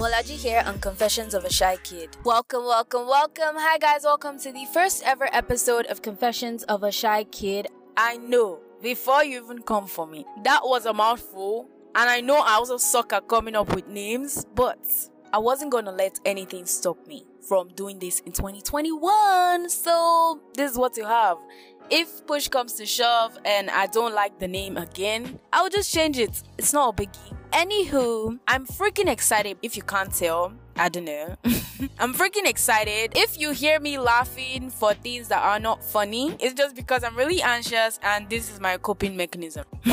Bolaji here on Confessions of a Shy Kid. Welcome, welcome, welcome. Hi guys, welcome to the first ever episode of Confessions of a Shy Kid. I know, before you even come for me, that was a mouthful. And I know I also suck at coming up with names, but I wasn't gonna let anything stop me from doing this in 2021. So this is what you have. If push comes to shove and I don't like the name again, I'll just change it. It's not a biggie. Anywho, I'm freaking excited if you can't tell. I don't know. I'm freaking excited. If you hear me laughing for things that are not funny, it's just because I'm really anxious and this is my coping mechanism.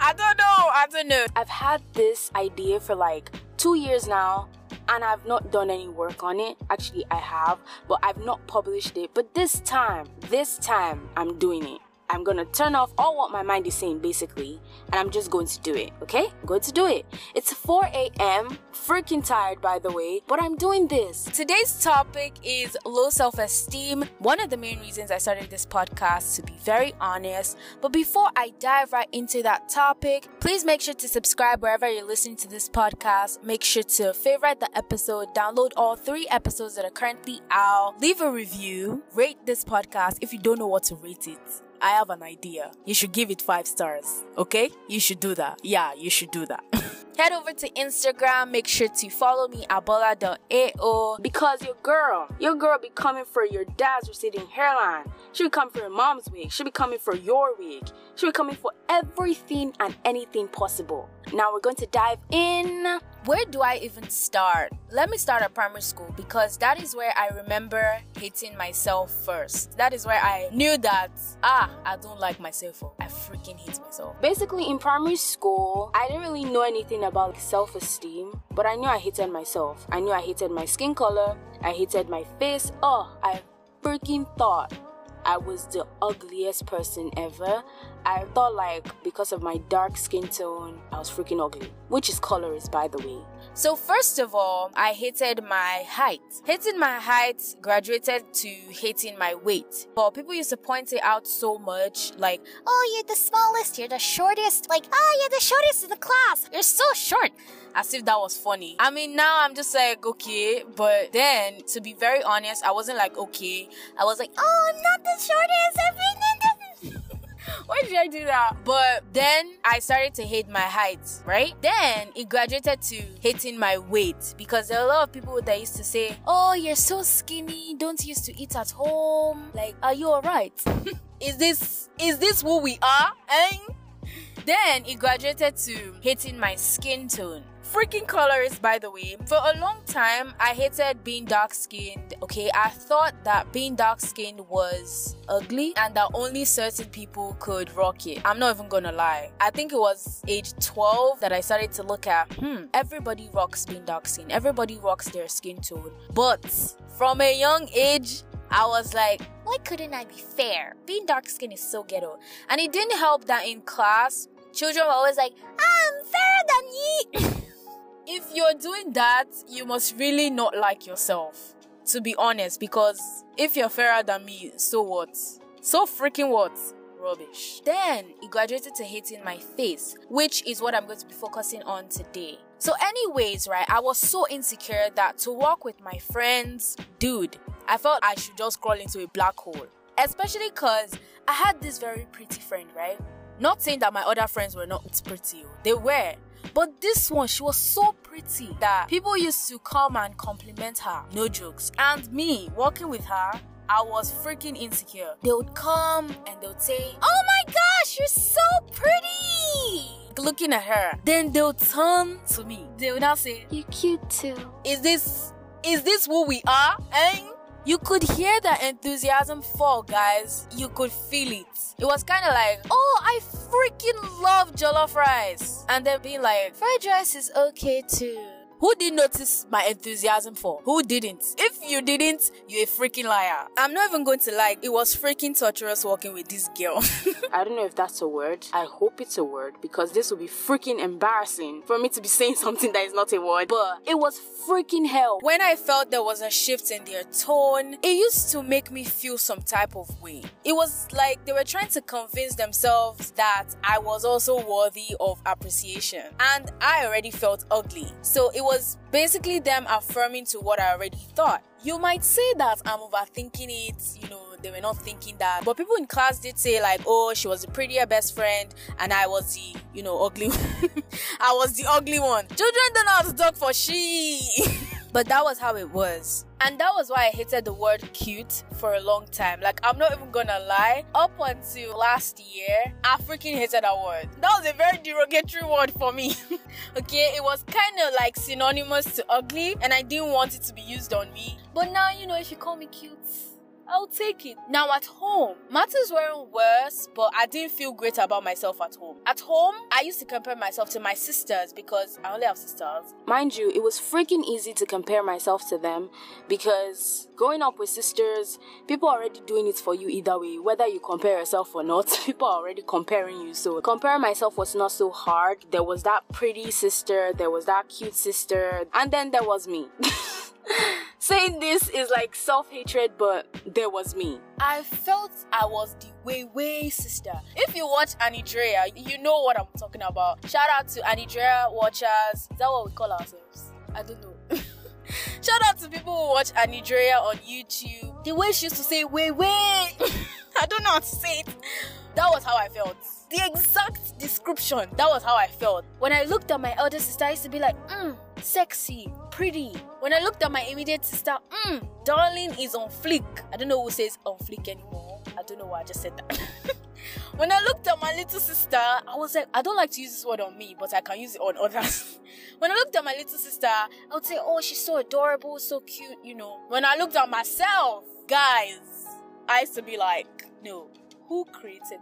I don't know. I don't know. I've had this idea for like two years now and I've not done any work on it. Actually, I have, but I've not published it. But this time, this time, I'm doing it. I'm gonna turn off all what my mind is saying basically, and I'm just going to do it, okay? I'm going to do it. It's 4 a.m., freaking tired by the way, but I'm doing this. Today's topic is low self esteem. One of the main reasons I started this podcast, to be very honest. But before I dive right into that topic, please make sure to subscribe wherever you're listening to this podcast. Make sure to favorite the episode, download all three episodes that are currently out, leave a review, rate this podcast if you don't know what to rate it. I have an idea. You should give it five stars. Okay? You should do that. Yeah, you should do that. Head over to Instagram. Make sure to follow me at bola.ao because your girl, your girl be coming for your dad's receding hairline. She be coming for your mom's wig. She be coming for your wig. She be coming for everything and anything possible. Now we're going to dive in. Where do I even start? Let me start at primary school because that is where I remember hating myself first. That is where I knew that, ah, I don't like myself. I freaking hate myself. Basically, in primary school, I didn't really know anything about self esteem, but I knew I hated myself. I knew I hated my skin color, I hated my face. Oh, I freaking thought I was the ugliest person ever. I thought like because of my dark skin tone, I was freaking ugly, which is colorist by the way. So first of all, I hated my height. Hating my height graduated to hating my weight. But people used to point it out so much, like, oh, you're the smallest, you're the shortest, like, oh, you're the shortest in the class, you're so short. As if that was funny. I mean, now I'm just like, okay, but then, to be very honest, I wasn't like, okay. I was like, oh, I'm not the shortest, why did I do that? But then I started to hate my height, right? Then it graduated to hating my weight because there are a lot of people that used to say, Oh, you're so skinny, don't used to eat at home. Like, are you alright? is this is this who we are? Eh? Then it graduated to hating my skin tone freaking colorist, by the way. For a long time, I hated being dark skinned. Okay, I thought that being dark skinned was ugly and that only certain people could rock it. I'm not even gonna lie. I think it was age 12 that I started to look at, hmm, everybody rocks being dark skinned, everybody rocks their skin tone. But from a young age, I was like, why couldn't I be fair? Being dark skinned is so ghetto. And it didn't help that in class, children were always like, I'm fairer than you. if you're doing that, you must really not like yourself. To be honest, because if you're fairer than me, so what? So freaking what? Rubbish. Then it graduated to hating my face, which is what I'm going to be focusing on today. So, anyways, right, I was so insecure that to walk with my friends, dude, I felt I should just crawl into a black hole. Especially because I had this very pretty friend, right? Not saying that my other friends were not pretty, oh, they were. But this one, she was so pretty that people used to come and compliment her. No jokes. And me, walking with her, I was freaking insecure. They would come and they would say, Oh my gosh, you're so pretty! Looking at her. Then they would turn to me. They would now say, You're cute too. Is this is this who we are? Eh? You could hear the enthusiasm fall, guys. You could feel it. It was kind of like, oh, I freaking love jollof rice. And then being like, fried rice is okay too. Who did notice my enthusiasm for? Who didn't? If you didn't, you're a freaking liar. I'm not even going to lie, it was freaking torturous working with this girl. I don't know if that's a word. I hope it's a word because this will be freaking embarrassing for me to be saying something that is not a word. But it was freaking hell. When I felt there was a shift in their tone, it used to make me feel some type of way. It was like they were trying to convince themselves that I was also worthy of appreciation. And I already felt ugly. So it was basically them affirming to what I already thought. You might say that I'm overthinking it, you know, they were not thinking that. But people in class did say, like, oh, she was the prettier best friend, and I was the, you know, ugly I was the ugly one. Children don't how to talk for she. but that was how it was. And that was why I hated the word cute for a long time. Like, I'm not even gonna lie. Up until last year, I freaking hated that word. That was a very derogatory word for me. okay, it was kind of like synonymous to ugly, and I didn't want it to be used on me. But now, you know, if you call me cute, I'll take it. Now at home, matters weren't worse, but I didn't feel great about myself at home. At home, I used to compare myself to my sisters because I only have sisters. Mind you, it was freaking easy to compare myself to them because growing up with sisters, people are already doing it for you either way. Whether you compare yourself or not, people are already comparing you. So comparing myself was not so hard. There was that pretty sister, there was that cute sister, and then there was me. Saying this is like self hatred, but there was me. I felt I was the way way sister. If you watch Anidrea, you know what I'm talking about. Shout out to Anidrea watchers. Is that what we call ourselves? I don't know. Shout out to people who watch Anidrea on YouTube. The way she used to say way way. I don't know how to say it. That was how I felt. The exact description. That was how I felt. When I looked at my elder sister, I used to be like, mm, sexy, pretty. When I looked at my immediate sister, mm, darling is on fleek. I don't know who says on fleek anymore. I don't know why I just said that. when I looked at my little sister, I was like, I don't like to use this word on me, but I can use it on others. when I looked at my little sister, I would say, oh, she's so adorable, so cute, you know. When I looked at myself, guys, I used to be like, no, who created?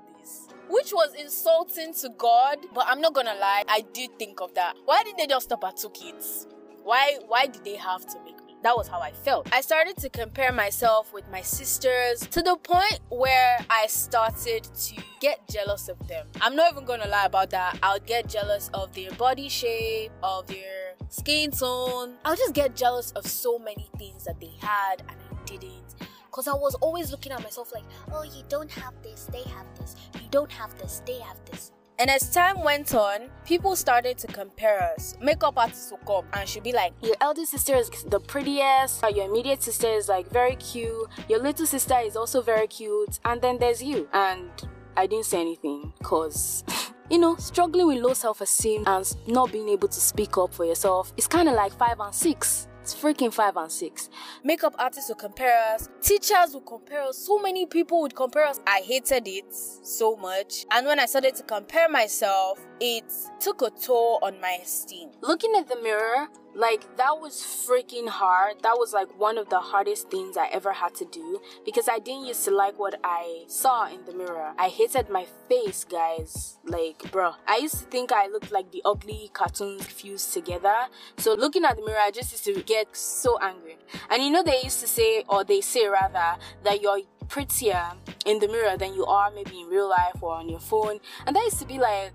Which was insulting to God, but I'm not gonna lie, I did think of that. Why didn't they just stop at two kids? Why why did they have to make me? That was how I felt. I started to compare myself with my sisters to the point where I started to get jealous of them. I'm not even gonna lie about that. I'll get jealous of their body shape, of their skin tone. I'll just get jealous of so many things that they had and I didn't because I was always looking at myself like, oh, you don't have this, they have this. You don't have this, they have this. And as time went on, people started to compare us. Makeup artists will come and she'll be like, Your elder sister is the prettiest, your immediate sister is like very cute, your little sister is also very cute, and then there's you. And I didn't say anything because. you know, struggling with low self esteem and not being able to speak up for yourself is kind of like five and six. It's freaking five and six. Makeup artists will compare us, teachers will compare us, so many people would compare us. I hated it so much. And when I started to compare myself, it took a toll on my esteem. Looking at the mirror, like that was freaking hard. That was like one of the hardest things I ever had to do because I didn't used to like what I saw in the mirror. I hated my face, guys. Like, bro, I used to think I looked like the ugly cartoons fused together. So looking at the mirror, I just used to get so angry. And you know, they used to say, or they say rather, that you're prettier in the mirror than you are maybe in real life or on your phone. And that used to be like,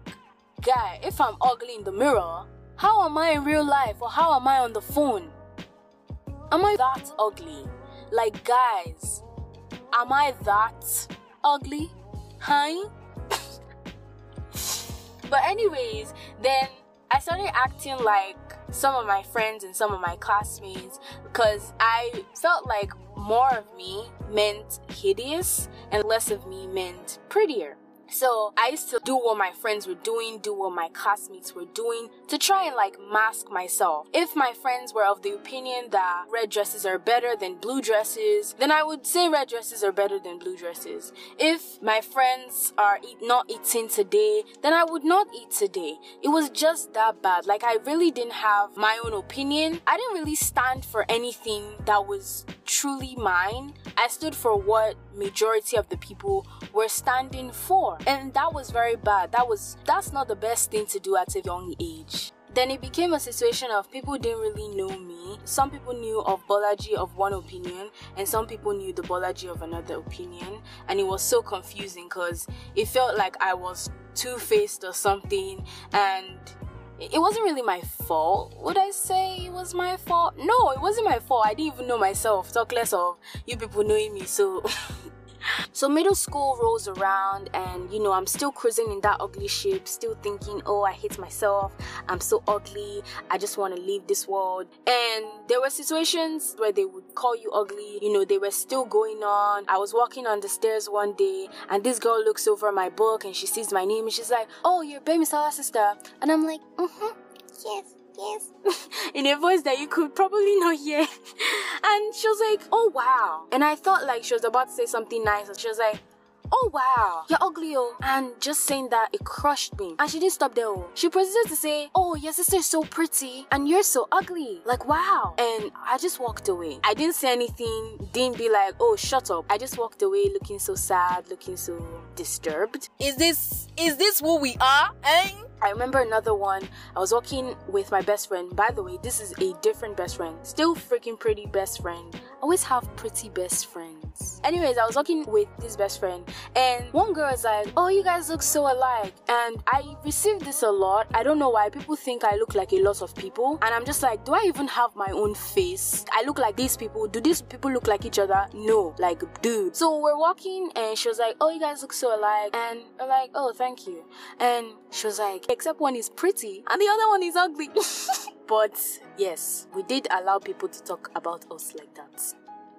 guy, if I'm ugly in the mirror, how am I in real life or how am I on the phone? Am I that ugly? Like, guys, am I that ugly? Huh? but, anyways, then I started acting like some of my friends and some of my classmates because I felt like more of me meant hideous and less of me meant prettier. So I used to do what my friends were doing, do what my classmates were doing to try and like mask myself. If my friends were of the opinion that red dresses are better than blue dresses, then I would say red dresses are better than blue dresses. If my friends are eat- not eating today, then I would not eat today. It was just that bad. Like I really didn't have my own opinion. I didn't really stand for anything that was truly mine. I stood for what majority of the people were standing for. And that was very bad. That was that's not the best thing to do at a young age. Then it became a situation of people didn't really know me. Some people knew of Bolaji of one opinion, and some people knew the Bolaji of another opinion. And it was so confusing because it felt like I was two faced or something. And it wasn't really my fault. Would I say it was my fault? No, it wasn't my fault. I didn't even know myself. Talk less of you people knowing me. So So middle school rolls around, and you know, I'm still cruising in that ugly shape still thinking, oh, I hate myself. I'm so ugly. I just want to leave this world. And there were situations where they would call you ugly. You know, they were still going on. I was walking on the stairs one day, and this girl looks over my book and she sees my name and she's like, oh, you're Baby sister. And I'm like, mm-hmm, yes yes. in a voice that you could probably not hear. and she was like, oh wow. And I thought like she was about to say something nice. And she was like, oh wow, you're ugly, oh. And just saying that, it crushed me. And she didn't stop there, oh. She proceeded to say, oh, your sister is so pretty and you're so ugly. Like, wow. And I just walked away. I didn't say anything, didn't be like, oh, shut up. I just walked away looking so sad, looking so disturbed. Is this, is this who we are, eh? I remember another one. I was walking with my best friend. By the way, this is a different best friend. Still freaking pretty best friend. Always have pretty best friends. Anyways, I was walking with this best friend, and one girl was like, Oh, you guys look so alike. And I received this a lot. I don't know why. People think I look like a lot of people. And I'm just like, Do I even have my own face? I look like these people. Do these people look like each other? No. Like, dude. So we're walking, and she was like, Oh, you guys look so alike. And I'm like, Oh, thank you. And she was like, except one is pretty and the other one is ugly. but yes, we did allow people to talk about us like that.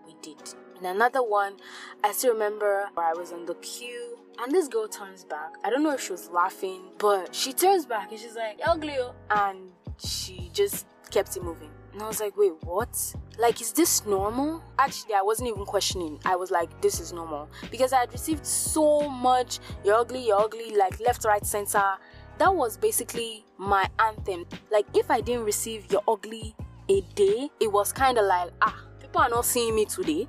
We did. And another one, I still remember where I was on the queue and this girl turns back. I don't know if she was laughing, but she turns back and she's like, ugly. Oh. And she just kept it moving. And I was like, wait, what? Like, is this normal? Actually, I wasn't even questioning. I was like, this is normal. Because I had received so much, you're ugly, you're ugly, like left, right, center that was basically my anthem. Like if I didn't receive your ugly a day, it was kind of like ah, people are not seeing me today.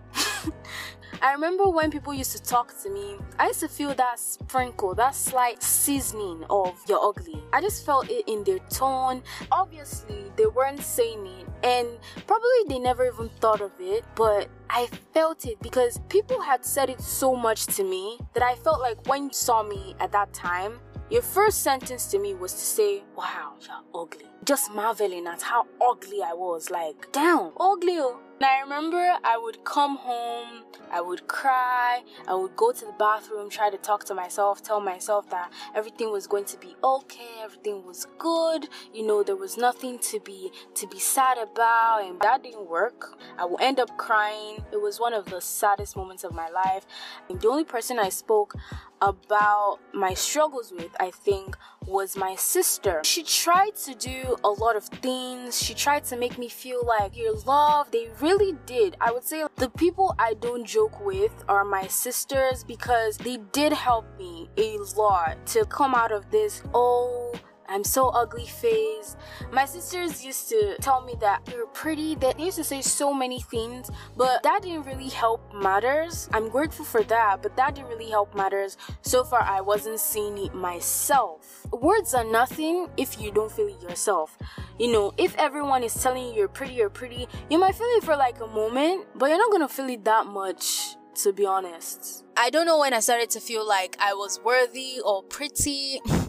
I remember when people used to talk to me, I used to feel that sprinkle, that slight seasoning of you're ugly. I just felt it in their tone. Obviously, they weren't saying it, and probably they never even thought of it, but I felt it because people had said it so much to me that I felt like when you saw me at that time, your first sentence to me was to say, Wow, you're ugly. Just marveling at how ugly I was. Like, damn, ugly. Oh. And I remember I would come home, I would cry, I would go to the bathroom, try to talk to myself, tell myself that everything was going to be okay, everything was good, you know, there was nothing to be to be sad about, and that didn't work. I would end up crying. It was one of the saddest moments of my life. And the only person I spoke about my struggles with, I think, was my sister. She tried to do a lot of things. She tried to make me feel like you're loved. They really did. I would say the people I don't joke with are my sisters because they did help me a lot to come out of this, oh, I'm so ugly phase. My sisters used to tell me that you're pretty. They used to say so many things, but that didn't really help matters. I'm grateful for that, but that didn't really help matters. So far, I wasn't seeing it myself. Words are nothing if you don't feel it yourself. You know, if everyone is telling you you're pretty, you're pretty, you might feel it for like a moment, but you're not gonna feel it that much to be honest. I don't know when I started to feel like I was worthy or pretty.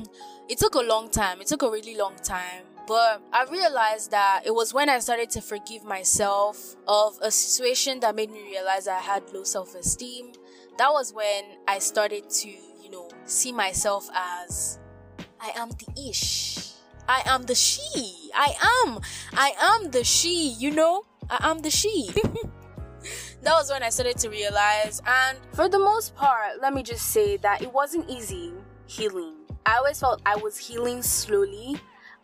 It took a long time. It took a really long time. But I realized that it was when I started to forgive myself of a situation that made me realize I had low self esteem. That was when I started to, you know, see myself as I am the ish. I am the she. I am. I am the she, you know? I am the she. that was when I started to realize. And for the most part, let me just say that it wasn't easy healing I always felt I was healing slowly.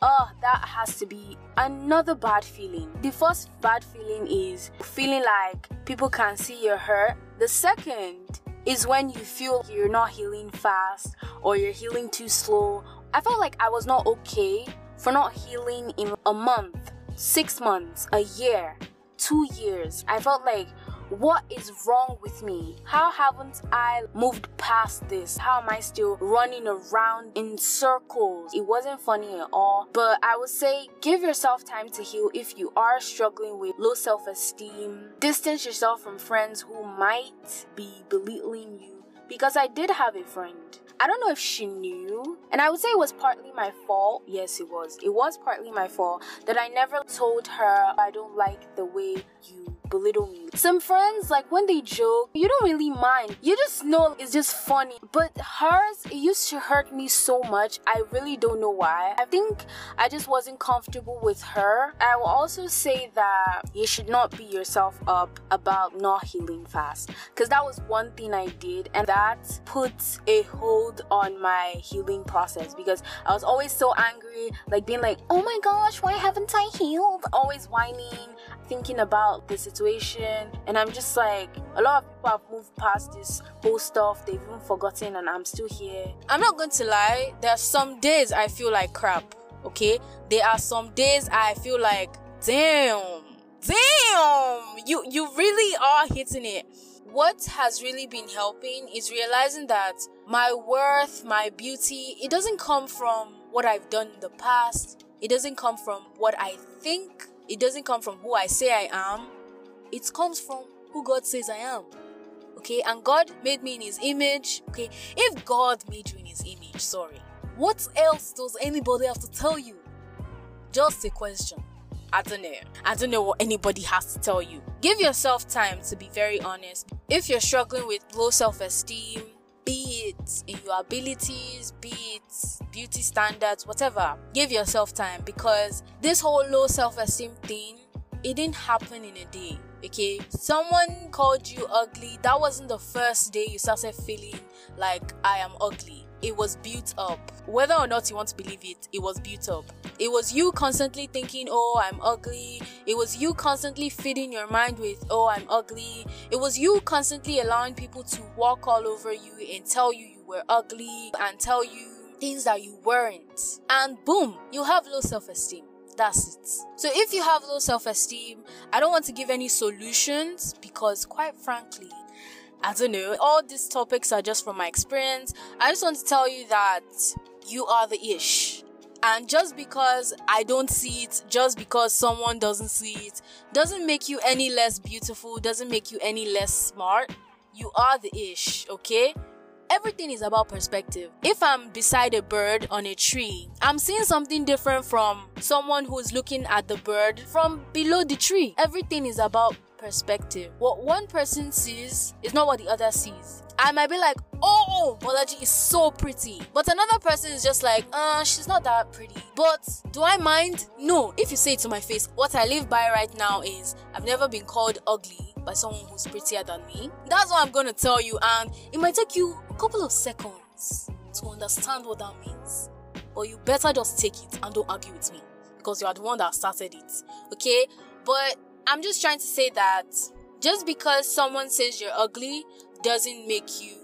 Oh, that has to be another bad feeling. The first bad feeling is feeling like people can see you're hurt. The second is when you feel you're not healing fast or you're healing too slow. I felt like I was not okay for not healing in a month, six months, a year, two years. I felt like what is wrong with me? How haven't I moved past this? How am I still running around in circles? It wasn't funny at all, but I would say give yourself time to heal if you are struggling with low self esteem. Distance yourself from friends who might be belittling you because I did have a friend. I don't know if she knew, and I would say it was partly my fault. Yes, it was. It was partly my fault that I never told her I don't like the way you belittle me. Some friends, like when they joke, you don't really mind. You just know it's just funny. But hers, it used to hurt me so much. I really don't know why. I think I just wasn't comfortable with her. I will also say that you should not beat yourself up about not healing fast. Because that was one thing I did, and that put a hold on my healing process because I was always so angry, like being like, oh my gosh, why haven't I healed? Always whining, thinking about the situation, and I'm just like, a lot of people have moved past this whole stuff, they've even forgotten, and I'm still here. I'm not going to lie, there are some days I feel like crap, okay? There are some days I feel like, damn, damn, you, you really are hitting it. What has really been helping is realizing that my worth, my beauty, it doesn't come from what I've done in the past. It doesn't come from what I think. It doesn't come from who I say I am. It comes from who God says I am. Okay, and God made me in His image. Okay, if God made you in His image, sorry, what else does anybody have to tell you? Just a question. I don't know. I don't know what anybody has to tell you. Give yourself time to be very honest. If you're struggling with low self esteem, be it in your abilities, be it beauty standards, whatever, give yourself time because this whole low self esteem thing, it didn't happen in a day. Okay, someone called you ugly. That wasn't the first day you started feeling like I am ugly it was built up. Whether or not you want to believe it, it was built up. It was you constantly thinking, oh, I'm ugly. It was you constantly feeding your mind with, oh, I'm ugly. It was you constantly allowing people to walk all over you and tell you you were ugly and tell you things that you weren't. And boom, you have low self esteem. That's it. So if you have low self esteem, I don't want to give any solutions because, quite frankly, I don't know. All these topics are just from my experience. I just want to tell you that you are the ish. And just because I don't see it, just because someone doesn't see it, doesn't make you any less beautiful, doesn't make you any less smart. You are the ish, okay? Everything is about perspective. If I'm beside a bird on a tree, I'm seeing something different from someone who's looking at the bird from below the tree. Everything is about perspective. What one person sees is not what the other sees. I might be like, oh, Bolaji is so pretty. But another person is just like, uh, she's not that pretty. But do I mind? No. If you say it to my face, what I live by right now is I've never been called ugly by someone who's prettier than me. That's what I'm gonna tell you, and it might take you couple of seconds to understand what that means. But you better just take it and don't argue with me because you are the one that started it. Okay? But I'm just trying to say that just because someone says you're ugly doesn't make you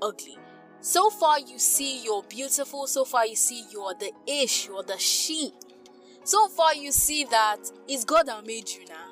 ugly. So far, you see you're beautiful. So far, you see you're the ish, you're the she. So far, you see that it's God that made you now.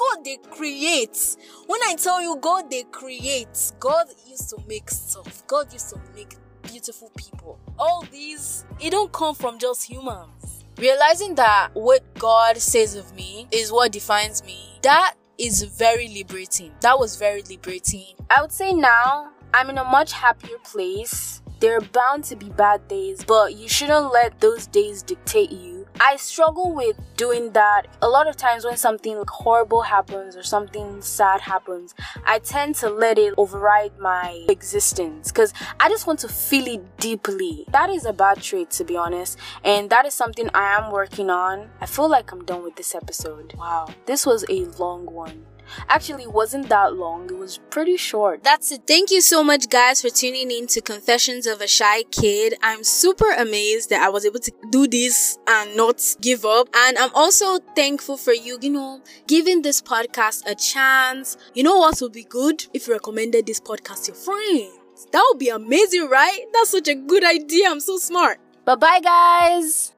God they create. When I tell you God they create, God used to make stuff. God used to make beautiful people. All these, it don't come from just humans. Realizing that what God says of me is what defines me, that is very liberating. That was very liberating. I would say now I'm in a much happier place. There are bound to be bad days, but you shouldn't let those days dictate you I struggle with doing that a lot of times when something horrible happens or something sad happens. I tend to let it override my existence because I just want to feel it deeply. That is a bad trait, to be honest, and that is something I am working on. I feel like I'm done with this episode. Wow, this was a long one actually wasn't that long. It was pretty short. That's it. Thank you so much guys for tuning in to Confessions of a Shy Kid. I'm super amazed that I was able to do this and not give up. And I'm also thankful for you, you know, giving this podcast a chance. You know what would be good? If you recommended this podcast to your friends. That would be amazing, right? That's such a good idea. I'm so smart. Bye bye, guys.